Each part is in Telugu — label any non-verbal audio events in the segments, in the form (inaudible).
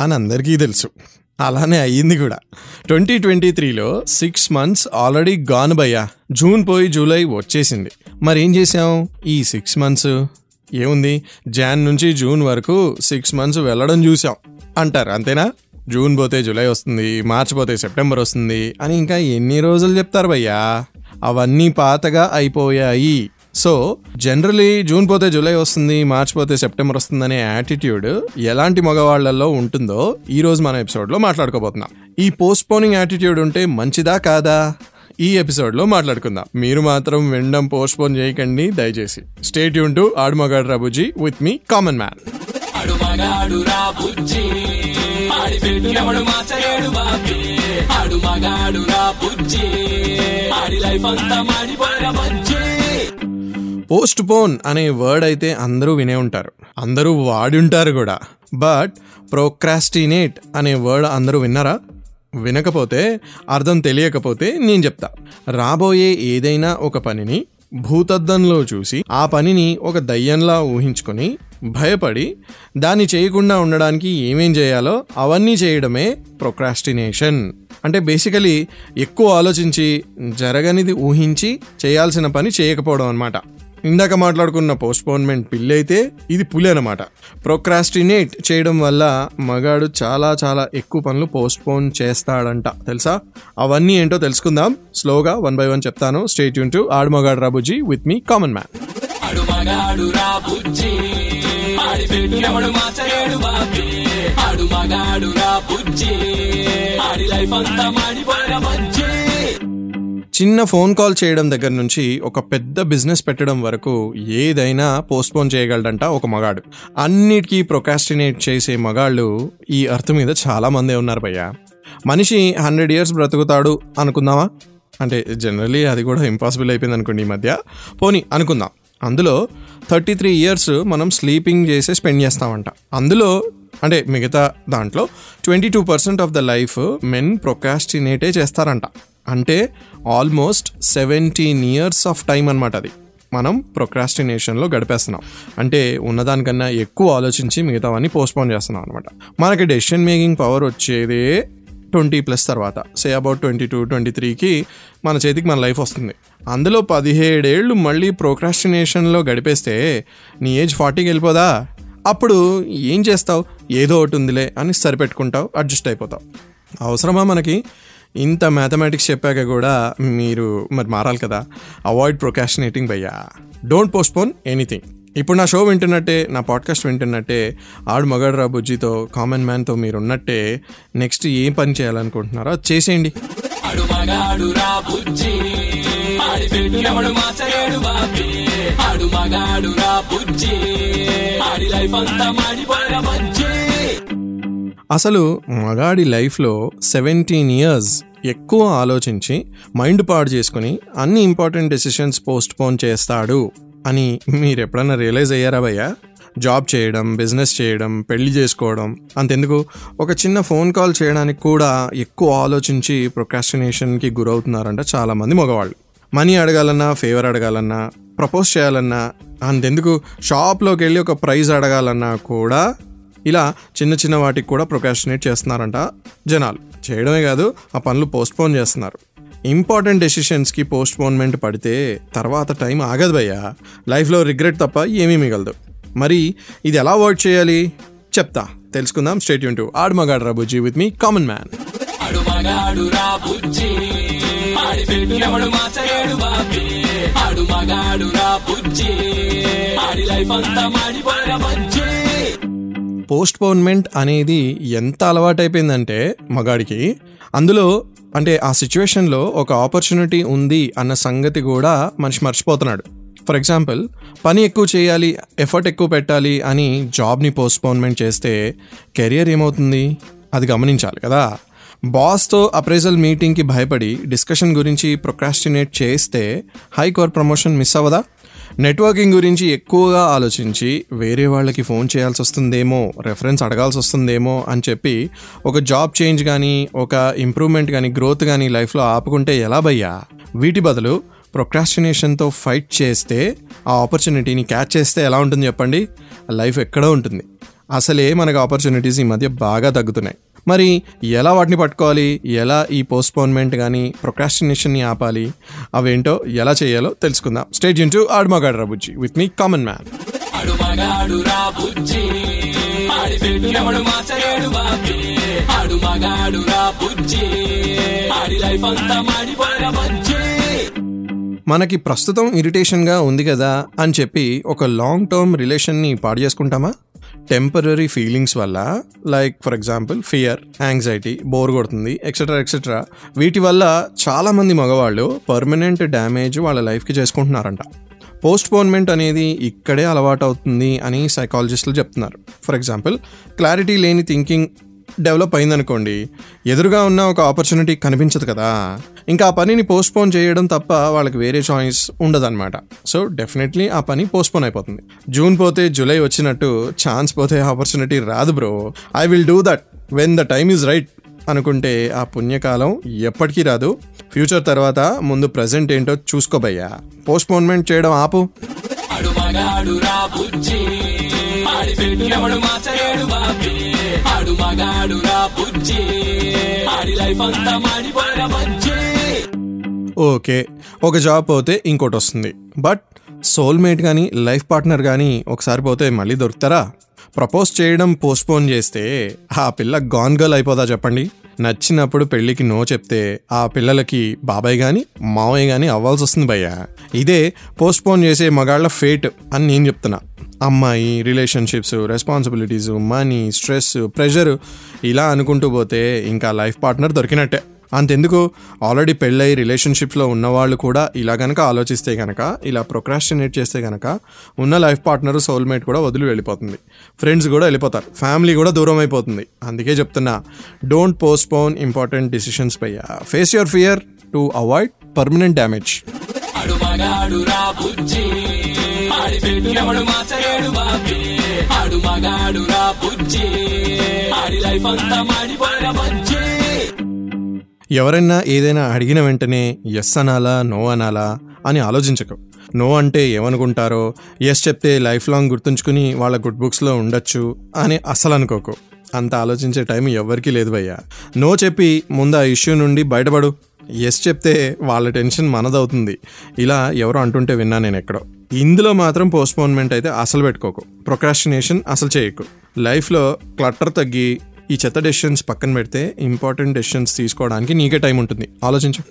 అని అందరికీ తెలుసు. అలానే అయ్యింది కూడా. ట్వంటీ ట్వంటీ త్రీలో సిక్స్ మంత్స్ ఆల్రెడీ గాన్ భయ్యా. జూన్ పోయి జూలై వచ్చేసింది. మరి ఏం చేసాం ఈ సిక్స్ మంత్స్ ఏముంది? జాన్ నుంచి జూన్ వరకు సిక్స్ మంత్స్ వెళ్ళడం చూసాం అంటారు అంతేనా? జూన్ పోతే జూలై వస్తుంది మార్చ్ పోతే సెప్టెంబర్ వస్తుంది అని ఇంకా ఎన్ని రోజులు చెప్తారు భయ్యా? అవన్నీ పాతగా అయిపోయాయి. సో జనరలీ జూన్ పోతే జూలై వస్తుంది మార్చ్ పోతే సెప్టెంబర్ వస్తుందనే యాటిట్యూడ్ ఎలాంటి మగవాళ్ళలో ఉంటుందో ఈ రోజు మన ఎపిసోడ్లో మాట్లాడుకోబోతున్నాం. ఈ పోస్ట్ పోనింగ్ యాటిట్యూడ్ ఉంటే మంచిదా కాదా? ఈ ఎపిసోడ్లో మాట్లాడుకుందాం. మీరు మాత్రం వినడం పోస్ట్ పోన్ చేయకండి దయచేసి. స్టేట్ యూన్ టు ఆడుమగాడు రాబుజీ విత్ మీ కామన్ మ్యాన్ ఆడి లైఫ్ అంతా మాడిపోయిన బజ్జి. పోస్ట్ పోన్ అనే వర్డ్ అయితే అందరూ వినే ఉంటారు. అందరూ వాడి ఉంటారు కూడా. బట్ ప్రోక్రాస్టినేట్ అనే వర్డ్ అందరూ విన్నారా? వినకపోతే అర్థం తెలియకపోతే నేను చెప్తా. రాబోయే ఏదైనా ఒక పనిని భూతద్దంలో చూసి ఆ పనిని ఒక దయ్యంలా ఊహించుకొని భయపడి దాన్ని చేయకుండా ఉండడానికి ఏమేం చేయాలో అవన్నీ చేయడమే ప్రొక్రాస్టినేషన్. అంటే బేసికలీ ఎక్కువ ఆలోచించి జరగనిది ఊహించి చేయాల్సిన పని చేయకపోవడం అనమాట ఇందాక మాట్లాడుకున్న పోస్ట్పోన్మెంట్ పిల్లి అయితే ఇది పులి అనమాట ప్రొక్రాస్టినేట్ చేయడం వల్ల మగాడు చాలా చాలా ఎక్కువ పనులు పోస్ట్పోన్ చేస్తాడంట. తెలుసా? అవన్నీ ఏంటో తెలుసుకుందాం. స్లోగా వన్ బై వన్ చెప్తాను. Stay Yoon to Aadu Magaadu Ra Bujji with me common man Audi life అంతా చిన్న ఫోన్ కాల్ చేయడం దగ్గర నుంచి ఒక పెద్ద బిజినెస్ పెట్టడం వరకు ఏదైనా పోస్ట్పోన్ చేయగలడంట ఒక మగాడు. అన్నిటికీ ప్రొకాస్టినేట్ చేసే మగాళ్ళు ఈ అర్థం మీద చాలామందే ఉన్నారు భయ్య. మనిషి హండ్రెడ్ ఇయర్స్ బ్రతుకుతాడు అనుకుందామా? అంటే జనరలీ అది కూడా ఇంపాసిబుల్ అయిపోయింది అనుకోండి ఈ మధ్య. పోనీ అనుకుందాం. అందులో థర్టీ త్రీ ఇయర్స్ మనం స్లీపింగ్ చేసే స్పెండ్ చేస్తామంట. అందులో అంటే మిగతా దాంట్లో twenty two percent of the life men procrastinate చేస్తారంట. అంటే almost seventeen years of time అనమాట అది. మనం ప్రొక్రాస్టినేషన్లో గడిపేస్తున్నాం. అంటే ఉన్నదానికన్నా ఎక్కువ ఆలోచించి మిగతావన్నీ పోస్ట్పోన్ చేస్తున్నాం అనమాట మనకి డెసిషన్ మేకింగ్ పవర్ వచ్చేదే ట్వంటీ ప్లస్ తర్వాత. Say about twenty two twenty త్రీకి మన చేతికి మన లైఫ్ వస్తుంది. అందులో పదిహేడేళ్ళు మళ్ళీ ప్రోక్రాస్టినేషన్లో గడిపేస్తే నీ ఏజ్ ఫార్టీకి వెళ్ళిపోదా? అప్పుడు ఏం చేస్తావు? ఏదో ఒకటి ఉందిలే అని సరిపెట్టుకుంటావు అడ్జస్ట్ అయిపోతావు. అవసరమా మనకి? ఇంత మ్యాథమెటిక్స్ చెప్పాక కూడా మీరు మరి మారాలి కదా. అవాయిడ్ ప్రొకాషనేటింగ్ భయ్యా. డోంట్ పోస్ట్పోన్ ఎనీథింగ్ ఇప్పుడు నా షో వింటున్నట్టే నా పాడ్కాస్ట్ వింటున్నట్టే ఆడు మగాడు రా బుజ్జితో కామన్ మ్యాన్తో మీరు ఉన్నట్టే నెక్స్ట్ ఏం పని చేయాలనుకుంటున్నారో అది చేసేయండి. ఆడి లైఫ్ అంతా అసలు మగాడి లైఫ్లో సెవెంటీన్ ఇయర్స్ ఎక్కువ ఆలోచించి మైండ్ పాడు చేసుకుని అన్ని ఇంపార్టెంట్ డెసిషన్స్ పోస్ట్పోన్ చేస్తాడు అని మీరు ఎప్పుడన్నా రియలైజ్ అయ్యారా భయ్యా? జాబ్ చేయడం బిజినెస్ చేయడం పెళ్ళి చేసుకోవడం అంతెందుకు? ఒక చిన్న ఫోన్ కాల్ చేయడానికి కూడా ఎక్కువ ఆలోచించి ప్రొకాస్టినేషన్కి గురవుతున్నారంట చాలామంది మగవాళ్ళు. మనీ అడగాలన్నా ఫేవర్ అడగాలన్నా ప్రపోజ్ చేయాలన్నా అంతెందుకు? షాప్లోకి వెళ్ళి ఒక ప్రైజ్ అడగాలన్నా కూడా ఇలా చిన్న చిన్న వాటికి కూడా ప్రొకాషనేట్ చేస్తున్నారంట జనాలు. చేయడమే కాదు ఆ పనులు పోస్ట్పోన్ చేస్తున్నారు. ఇంపార్టెంట్ డెసిషన్స్కి పోస్ట్పోన్మెంట్ పడితే తర్వాత టైం ఆగదు భయ్యా. లైఫ్లో రిగ్రెట్ తప్ప ఏమీ మిగలదు. మరి ఇది ఎలా అవాయిడ్ చేయాలి? చెప్తా. తెలుసుకుందాం. State Yoon to Aadu Magaadu Ra Bujji with me common man. Audi life అంతా మాడిపోయిన పోస్ట్ పోన్మెంట్ అనేది ఎంత అలవాటైపోయిందంటే మగాడికి అందులో అంటే ఆ సిచ్యువేషన్లో ఒక ఆపర్చునిటీ ఉంది అన్న సంగతి కూడా మనిషి మర్చిపోతున్నాడు. ఫర్ ఎగ్జాంపుల్ పని ఎక్కువ చేయాలి ఎఫర్ట్ ఎక్కువ పెట్టాలి అని జాబ్ని పోస్ట్పోన్మెంట్ చేస్తే కెరియర్ ఏమవుతుంది? అది గమనించాలి కదా. బాస్తో అప్రైజల్ మీటింగ్కి భయపడి డిస్కషన్ గురించి ప్రొక్రాస్టినేట్ చేస్తే హై కోర్ ప్రమోషన్ మిస్ అవ్వదా? నెట్వర్కింగ్ గురించి ఎక్కువగా ఆలోచించి వేరే వాళ్ళకి ఫోన్ చేయాల్సి వస్తుందేమో రెఫరెన్స్ అడగాల్సి వస్తుందేమో అని చెప్పి ఒక జాబ్ చేంజ్ కానీ ఒక ఇంప్రూవ్మెంట్ కానీ గ్రోత్ కానీ లైఫ్లో ఆపుకుంటే ఎలా భయ్యా? వీటి బదులు ప్రొక్రాస్టినేషన్తో ఫైట్ చేస్తే ఆ ఆపర్చునిటీని క్యాచ్ చేస్తే ఎలా ఉంటుంది చెప్పండి? లైఫ్ ఎక్కడో ఉంటుంది. అసలే మనకు ఆపర్చునిటీస్ ఈ మధ్య బాగా తగ్గుతున్నాయి. మరి ఎలా వాటిని పట్టుకోవాలి? ఎలా ఈ పోస్ట్పోన్మెంట్ కానీ ప్రొక్రాస్టినేషన్ని ఆపాలి? అవేంటో ఎలా చేయాలో తెలుసుకుందాం. స్టేజ్ ఇంటూ ఆడుమగాడు రబుజ్జి విత్ మీ కామన్ మ్యాన్ మనకి ప్రస్తుతం ఇరిటేషన్గా ఉంది కదా అని చెప్పి ఒక లాంగ్ టర్మ్ రిలేషన్ని పాడు చేసుకుంటామా? టెంపరీ ఫీలింగ్స్ వల్ల like for example fear anxiety bore కొడుతుంది ఎక్సెట్రా ఎక్సెట్రా వీటి వల్ల చాలామంది మగవాళ్ళు పర్మనెంట్ డ్యామేజ్ వాళ్ళ లైఫ్కి చేసుకుంటున్నారంట. పోస్ట్ పోన్మెంట్ అనేది ఇక్కడే అలవాటు అవుతుంది అని సైకాలజిస్టులు చెప్తున్నారు. ఫర్ ఎగ్జాంపుల్ క్లారిటీ లేని థింకింగ్ డెవలప్ అయిందనుకోండి ఎదురుగా ఉన్న ఒక ఆపర్చునిటీ కనిపించదు కదా. ఇంకా ఆ పనిని పోస్ట్పోన్ చేయడం తప్ప వాళ్ళకి వేరే చాయిస్ ఉండదన్నమాట. సో డెఫినెట్లీ ఆ పని పోస్ట్పోన్ అయిపోతుంది. జూన్ పోతే జూలై వచ్చినట్టు ఛాన్స్ పోతే ఆపర్చునిటీ రాదు bro I will do that when the time is right అనుకుంటే ఆ పుణ్యకాలం ఎప్పటికీ రాదు. ఫ్యూచర్ తర్వాత ముందు ప్రజెంట్ ఏంటో చూసుకోబయ్యా పోస్ట్పోన్మెంట్ చేయడం ఆపు. ఆడు మగాడు రా ఆడి పెట్టు ఎవడు మార్చలేడు ఆడు మగాడు రా బుజ్జి. ఆడి లైఫ్ అంతా మాడిపోయిన బజ్జి. ఓకే ఒక జాబ్ పోతే ఇంకోటి వస్తుంది. బట్ సోల్మేట్ కానీ లైఫ్ పార్ట్నర్ కానీ ఒకసారి పోతే మళ్ళీ దొరుకుతారా? ప్రపోజ్ చేయడం పోస్ట్పోన్ చేస్తే ఆ పిల్ల గాన్ గర్ల్ అయిపోదా చెప్పండి. నచ్చినప్పుడు పెళ్ళికి నో చెప్తే ఆ పిల్లలకి బాబాయ్ కానీ మావయ్య కానీ అవ్వాల్సి వస్తుంది భయ్య. ఇదే పోస్ట్పోన్ చేసే మగాళ్ళ ఫేట్ అని నేను చెప్తున్నా. అమ్మాయి relationships responsibilities money stress pressure ఇలా అనుకుంటూ పోతే ఇంకా లైఫ్ పార్ట్నర్ దొరికినట్టే. అంతెందుకు? ఆల్రెడీ పెళ్ళై రిలేషన్షిప్లో ఉన్నవాళ్ళు కూడా ఇలా కనుక ఆలోచిస్తే కనుక ఇలా ప్రొక్రాస్టినేట్ చేస్తే కనుక ఉన్న లైఫ్ పార్ట్నర్ సోల్మేట్ కూడా వదిలి వెళ్ళిపోతుంది. ఫ్రెండ్స్ కూడా వెళ్ళిపోతారు. ఫ్యామిలీ కూడా దూరం అయిపోతుంది. అందుకే చెప్తున్నా don't postpone important decisions pi. Face your fear to avoid permanent damage Audi life అంతా మాడిపోయిన బజ్జి. ఎవరైనా ఏదైనా అడిగిన వెంటనే ఎస్ అనాలా నో అనాలా అని ఆలోచించకు. నో అంటే ఏమనుకుంటారో ఎస్ చెప్తే లైఫ్ లాంగ్ గుర్తుంచుకుని వాళ్ళ గుడ్ బుక్స్లో ఉండొచ్చు అని అసలు అనుకోకు. అంత ఆలోచించే టైం ఎవరికీ లేదు భయ్యా. నో చెప్పి ముందు ఆ ఇష్యూ నుండి బయటపడు. ఎస్ చెప్తే వాళ్ళ టెన్షన్ మనదవుతుంది. ఇలా ఎవరో అంటుంటే విన్నా నేను ఎక్కడో. ఇందులో మాత్రం పోస్ట్పోన్మెంట్ అయితే అసలు పెట్టుకోకు. ప్రొక్రాస్టినేషన్ అసలు చేయకు. లైఫ్లో క్లట్టర్ తగ్గి ఈ చెత్త డెసిషన్స్ పక్కన పెడితే ఇంపార్టెంట్ డెసిషన్స్ తీసుకోవడానికి నీకే టైం ఉంటుంది. ఆలోచించు.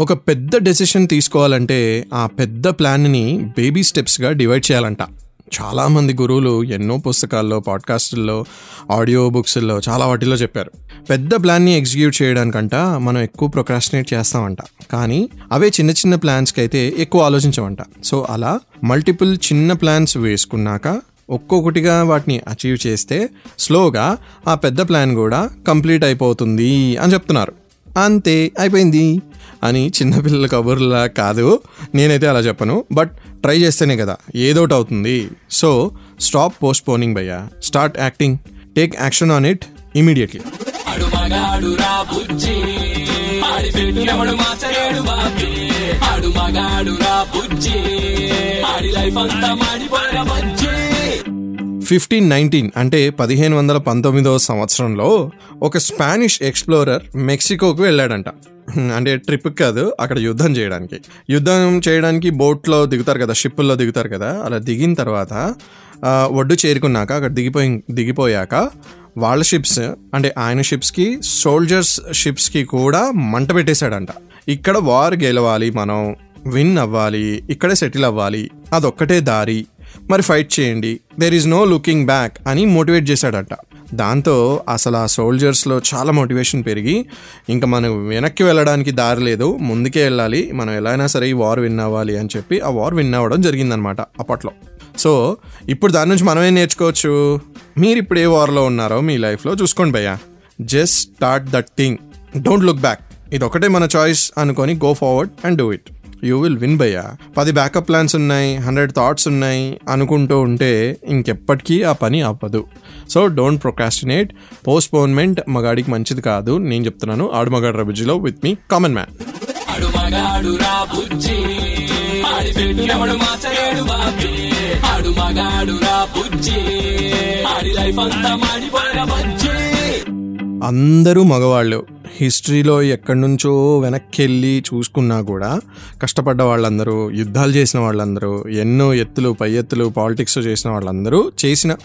ఒక పెద్ద డెసిషన్ తీసుకోవాలంటే ఆ పెద్ద ప్లాన్ని బేబీ స్టెప్స్గా డివైడ్ చేయాలంట. చాలామంది గురువులు ఎన్నో పుస్తకాల్లో పాడ్కాస్టుల్లో ఆడియో బుక్స్లో చాలా వాటిల్లో చెప్పారు. పెద్ద ప్లాన్ని ఎగ్జిక్యూట్ చేయడానికంట మనం ఎక్కువ ప్రొక్రాస్టినేట్ చేస్తామంట. కానీ అవే చిన్న చిన్న ప్లాన్స్కి అయితే ఎక్కువ ఆలోచించమంట సో అలా మల్టిపుల్ చిన్న ప్లాన్స్ వేసుకున్నాక ఒక్కొక్కటిగా వాటిని అచీవ్ చేస్తే స్లోగా ఆ పెద్ద ప్లాన్ కూడా కంప్లీట్ అయిపోతుంది అని చెప్తున్నారు. అంతే అయిపోయింది. అని చిన్నపిల్లల కబుర్లా కాదు. నేనైతే అలా చెప్పను. బట్ ట్రై చేస్తేనే కదా ఏదోటి అవుతుంది. So stop postponing. Start acting. Take action on it immediately. Fifteen nineteen అంటే పదిహేను వందల పంతొమ్మిదవ సంవత్సరంలో ఒక స్పానిష్ ఎక్స్ప్లోరర్ మెక్సికోకు వెళ్ళాడంట. అంటే ట్రిప్ కాదు అక్కడ యుద్ధం చేయడానికి. యుద్ధం చేయడానికి బోట్లో దిగుతారు కదా షిప్పుల్లో దిగుతారు కదా అలా దిగిన తర్వాత ఒడ్డు చేరుకున్నాక అక్కడ దిగిపోయి దిగిపోయాక వాళ్ళ షిప్స్ అంటే ఆయన షిప్స్కి సోల్జర్స్ షిప్స్కి కూడా మంట పెట్టేశాడంట. ఇక్కడ వార్ గెలవాలి మనం విన్ అవ్వాలి ఇక్కడే సెటిల్ అవ్వాలి అదొక్కటే దారి. మరి ఫైట్ చేయండి there is no looking back అని మోటివేట్ చేశాడంట. దాంతో అసలు ఆ సోల్జర్స్లో చాలా మోటివేషన్ పెరిగి ఇంకా మనం వెనక్కి వెళ్ళడానికి దారి లేదు ముందుకే వెళ్ళాలి మనం ఎలా అయినా సరే ఈ వార్ విన్ అవ్వాలి అని చెప్పి ఆ వార్ విన్ అవ్వడం జరిగిందనమాట అప్పట్లో. సో ఇప్పుడు దాని నుంచి మనం ఏం నేర్చుకోవచ్చు? మీరు ఇప్పుడు ఏ వార్లో ఉన్నారో మీ లైఫ్లో చూసుకోండి భయ్యా. Just start that thing don't look back ఇది ఒకటే మన చాయిస్ అనుకొని go forward and do it you will win భయ్యా. పది బ్యాకప్ ప్లాన్స్ ఉన్నాయి హండ్రెడ్ థాట్స్ ఉన్నాయి అనుకుంటూ ఉంటే ఇంకెప్పటికీ ఆ పని అవ్వదు సో డోంట్ ప్రొకాస్టినేట్ పోస్ట్పోన్మెంట్ మగాడికి మంచిది కాదు. నేను చెప్తున్నాను ఆడు మగాడు రబుజీలో విత్ మీ కామన్ మ్యాన్. ఆడి లైఫ్ అంతా మాడిపోయిన బజ్జి. అందరూ మగవాళ్ళు. హిస్టరీలో ఎక్కడి నుంచో వెనక్కి వెళ్ళి చూసుకున్నా కూడా కష్టపడ్డ వాళ్ళందరూ యుద్ధాలు చేసిన వాళ్ళందరూ ఎన్నో ఎత్తులు పై ఎత్తులు పాలిటిక్స్ చేసిన వాళ్ళందరూ చేసిన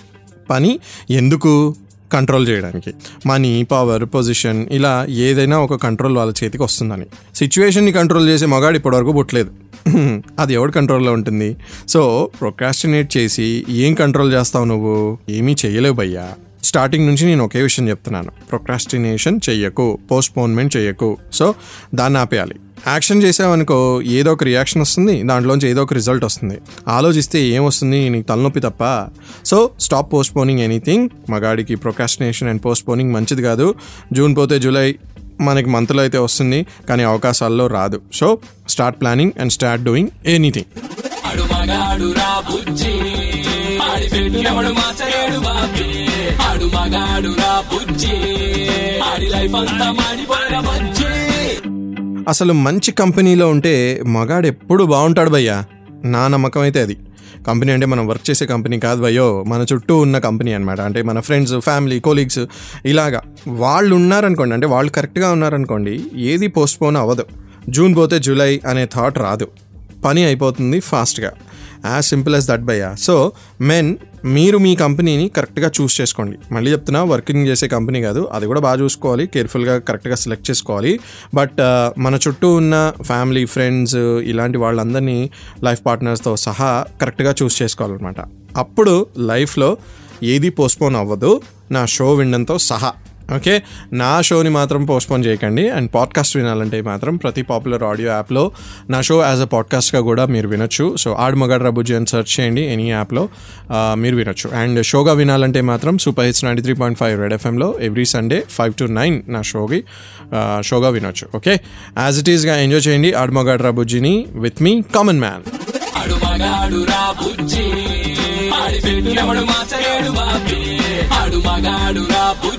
పని ఎందుకు కంట్రోల్ చేయడానికి? మనీ పవర్ పొజిషన్ ఇలా ఏదైనా ఒక కంట్రోల్ వాళ్ళ చేతికి వస్తుందని. సిచ్యువేషన్ని కంట్రోల్ చేసే మగాడు ఇప్పటివరకు పుట్టలేదు. (laughs) అది ఎవడు కంట్రోల్లో ఉంటుంది? సో ప్రొకాస్టినేట్ చేసి ఏం కంట్రోల్ చేస్తావు నువ్వు? ఏమీ చేయలేవు భయ్యా. స్టార్టింగ్ నుంచి నేను ఒకే విషయం చెప్తున్నాను. ప్రొక్రాస్టినేషన్ చెయ్యకు పోస్ట్పోన్మెంట్ చెయ్యకు. సో దాన్ని ఆపేయాలి. యాక్షన్ చేసావనుకో ఏదో ఒక రియాక్షన్ వస్తుంది దాంట్లోంచి ఏదో ఒక రిజల్ట్ వస్తుంది. ఆలోచిస్తే ఏమొస్తుంది? నీకు తలనొప్పి తప్ప. సో స్టాప్ పోస్ట్పోనింగ్ ఎనీథింగ్ మగాడికి ప్రొకాస్టినేషన్ అండ్ పోస్ట్పోనింగ్ మంచిది కాదు. జూన్ పోతే జూలై మనకి మంత్లో అయితే వస్తుంది కానీ అవకాశాల్లో రాదు. So start planning and start doing anything Aadu Magaadu Bobby. ఆడు మగాడు రా బుజ్జి. ఆడి లైఫ్ అంతా మాడిపోయిన బజ్జి. అసలు మంచి కంపెనీలో ఉంటే మగాడు ఎప్పుడు బాగుంటాడు భయ్యా? నా నమ్మకం అయితే అది. కంపెనీ అంటే మనం వర్క్ చేసే కంపెనీ కాదు భయ్యో మన చుట్టూ ఉన్న కంపెనీ అనమాట అంటే మన ఫ్రెండ్స్ ఫ్యామిలీ కోలీగ్స్ ఇలాగా. వాళ్ళు ఉన్నారనుకోండి అంటే వాళ్ళు కరెక్ట్గా ఉన్నారనుకోండి ఏది పోస్ట్పోన్ అవ్వదు. జూన్ పోతే జూలై అనే థాట్ రాదు. పని అయిపోతుంది ఫాస్ట్గా. యాజ్ సింపుల్ యాజ్ దట్ భయ్యా. సో మెన్ మీరు మీ కంపెనీని కరెక్ట్గా చూస్ చేసుకోండి. మళ్ళీ చెప్తున్నా వర్కింగ్ చేసే కంపెనీ కాదు. అది కూడా బాగా చూసుకోవాలి కేర్ఫుల్గా కరెక్ట్గా సెలెక్ట్ చేసుకోవాలి. బట్ మన చుట్టూ ఉన్న ఫ్యామిలీ ఫ్రెండ్స్ ఇలాంటి వాళ్ళందరినీ లైఫ్ పార్ట్నర్స్తో సహా కరెక్ట్గా చూస్ చేసుకోవాలన్నమాట. అప్పుడు లైఫ్లో ఏది పోస్ట్పోన్ అవ్వదు నా షో వినడంతో సహా. ఓకే? నా షోని మాత్రం పోస్ట్పోన్ చేయకండి. అండ్ పాడ్కాస్ట్ వినాలంటే మాత్రం ప్రతి పాపులర్ ఆడియో యాప్లో నా షో యాజ్ అ పాడ్కాస్ట్గా కూడా మీరు వినొచ్చు. సో ఆడు మగాడు రబుజీ అని సెర్చ్ చేయండి ఎనీ యాప్లో మీరు వినొచ్చు. అండ్ షోగా వినాలంటే మాత్రం super hits ninety three point five red ఎఫ్ఎంలో every Sunday five to nine నా షోకి షోగా వినొచ్చు. ఓకే? యాజ్ ఇట్ ఈస్గా ఎంజాయ్ చేయండి Aadu Magaadu రబుజీని with me common man. Aadu Magaadu Ra